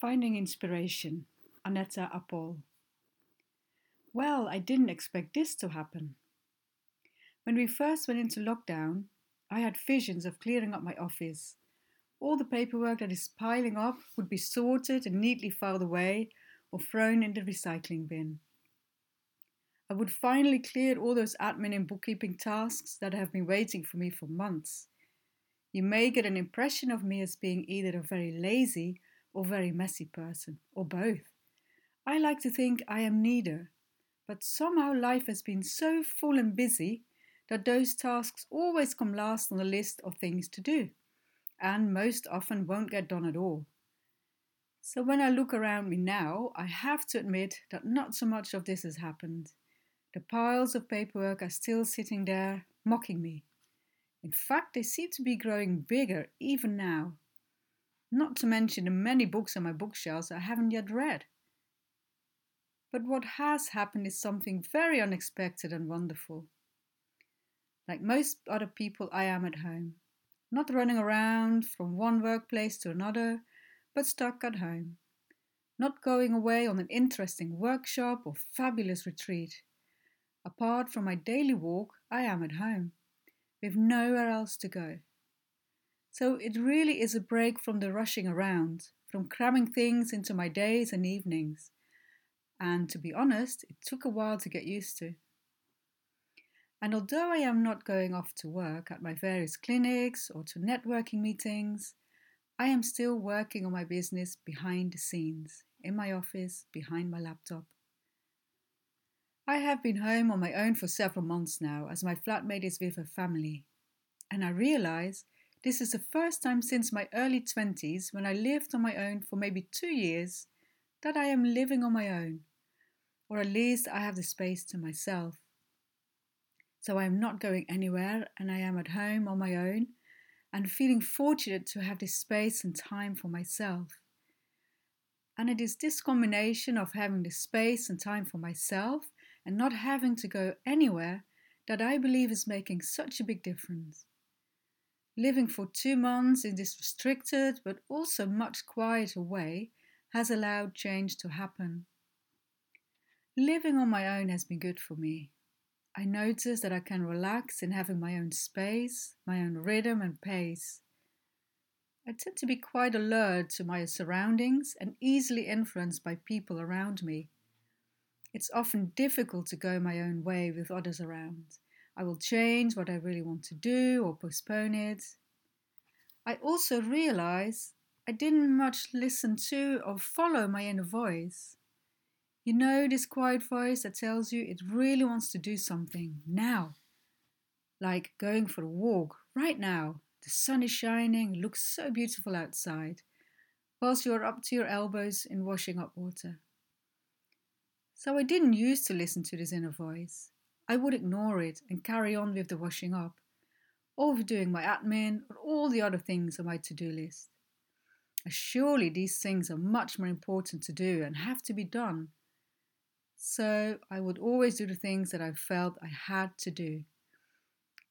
Finding Inspiration, Anetta Apol. Well, I didn't expect this to happen. When we first went into lockdown, I had visions of clearing up my office. All the paperwork that is piling up would be sorted and neatly filed away or thrown in the recycling bin. I would finally clear all those admin and bookkeeping tasks that have been waiting for me for months. You may get an impression of me as being either a very lazy or very messy person, or both. I like to think I am neither, but somehow life has been so full and busy that those tasks always come last on the list of things to do, and most often won't get done at all. So when I look around me now, I have to admit that not so much of this has happened. The piles of paperwork are still sitting there, mocking me. In fact, they seem to be growing bigger even now not to mention the many books on my bookshelves I haven't yet read. But what has happened is something very unexpected and wonderful. Like most other people, I am at home, not running around from one workplace to another, but stuck at home. Not going away on an interesting workshop or fabulous retreat. Apart from my daily walk, I am at home, with nowhere else to go. So it really is a break from the rushing around, from cramming things into my days and evenings. And to be honest, it took a while to get used to. And although I am not going off to work at my various clinics or to networking meetings, I am still working on my business behind the scenes, in my office, behind my laptop. I have been home on my own for several months now as my flatmate is with her family. And I realize this is the first time since my early 20s, when I lived on my own for maybe two years, that I am living on my own, or at least I have the space to myself. So I am not going anywhere and I am at home on my own and feeling fortunate to have this space and time for myself. And it is this combination of having the space and time for myself and not having to go anywhere that I believe is making such a big difference. Living for two months in this restricted but also much quieter way has allowed change to happen. Living on my own has been good for me. I notice that I can relax in having my own space, my own rhythm and pace. I tend to be quite alert to my surroundings and easily influenced by people around me. It's often difficult to go my own way with others around. I will change what I really want to do or postpone it. I also realize I didn't much listen to or follow my inner voice. You know, this quiet voice that tells you it really wants to do something now. Like going for a walk right now. The sun is shining, looks so beautiful outside, whilst you are up to your elbows in washing up water. So I didn't used to listen to this inner voice. I would ignore it and carry on with the washing up, overdoing my admin or all the other things on my to do list. Surely these things are much more important to do and have to be done. So I would always do the things that I felt I had to do.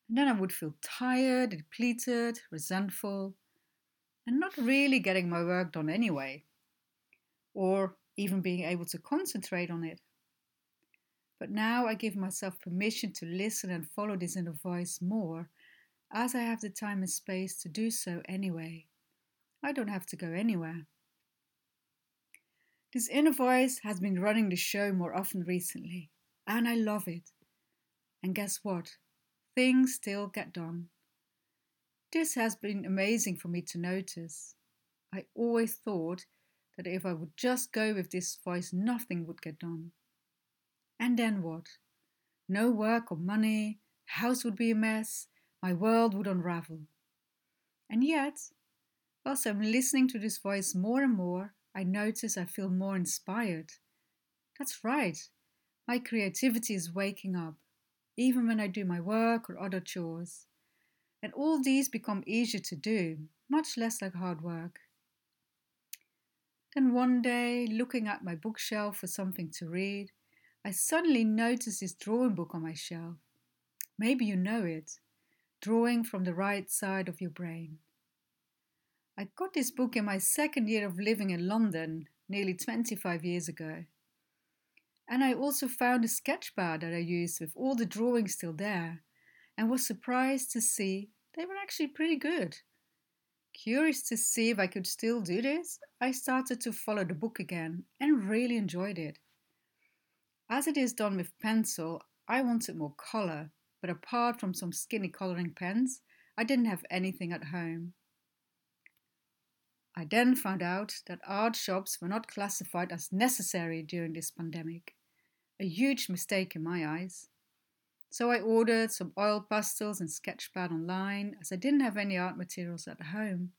And then I would feel tired, depleted, resentful, and not really getting my work done anyway, or even being able to concentrate on it. But now I give myself permission to listen and follow this inner voice more, as I have the time and space to do so anyway. I don't have to go anywhere. This inner voice has been running the show more often recently, and I love it. And guess what? Things still get done. This has been amazing for me to notice. I always thought that if I would just go with this voice, nothing would get done. And then what? No work or money, house would be a mess, my world would unravel. And yet, whilst I'm listening to this voice more and more, I notice I feel more inspired. That's right, my creativity is waking up, even when I do my work or other chores. And all these become easier to do, much less like hard work. Then one day, looking at my bookshelf for something to read, I suddenly noticed this drawing book on my shelf. Maybe you know it Drawing from the Right Side of Your Brain. I got this book in my second year of living in London, nearly 25 years ago. And I also found a sketch sketchpad that I used with all the drawings still there and was surprised to see they were actually pretty good. Curious to see if I could still do this, I started to follow the book again and really enjoyed it. As it is done with pencil, I wanted more colour, but apart from some skinny colouring pens, I didn't have anything at home. I then found out that art shops were not classified as necessary during this pandemic, a huge mistake in my eyes. So I ordered some oil pastels and sketchpad online as I didn't have any art materials at home.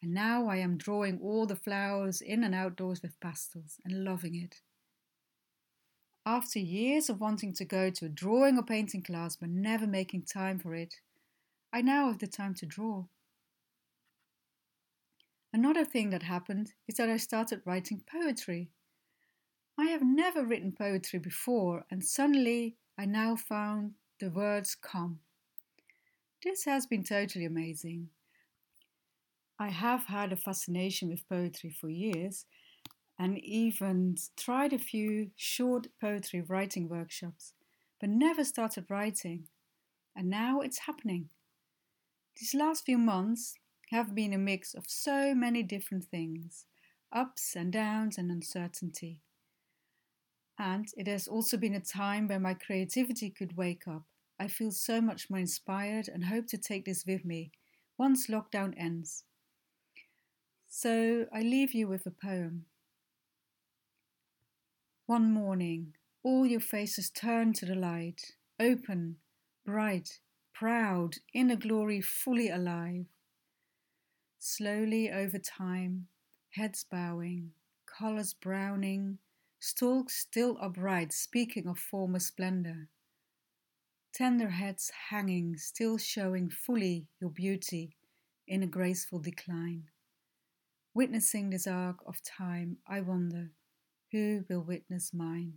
And now I am drawing all the flowers in and outdoors with pastels and loving it. After years of wanting to go to a drawing or painting class but never making time for it, I now have the time to draw. Another thing that happened is that I started writing poetry. I have never written poetry before, and suddenly I now found the words come. This has been totally amazing. I have had a fascination with poetry for years and even tried a few short poetry writing workshops, but never started writing. And now it's happening. These last few months have been a mix of so many different things ups and downs and uncertainty. And it has also been a time where my creativity could wake up. I feel so much more inspired and hope to take this with me once lockdown ends. So I leave you with a poem. One morning, all your faces turn to the light, open, bright, proud, in a glory fully alive. Slowly over time, heads bowing, collars browning, stalks still upright, speaking of former splendor. Tender heads hanging, still showing fully your beauty in a graceful decline. Witnessing this arc of time, I wonder who will witness mine.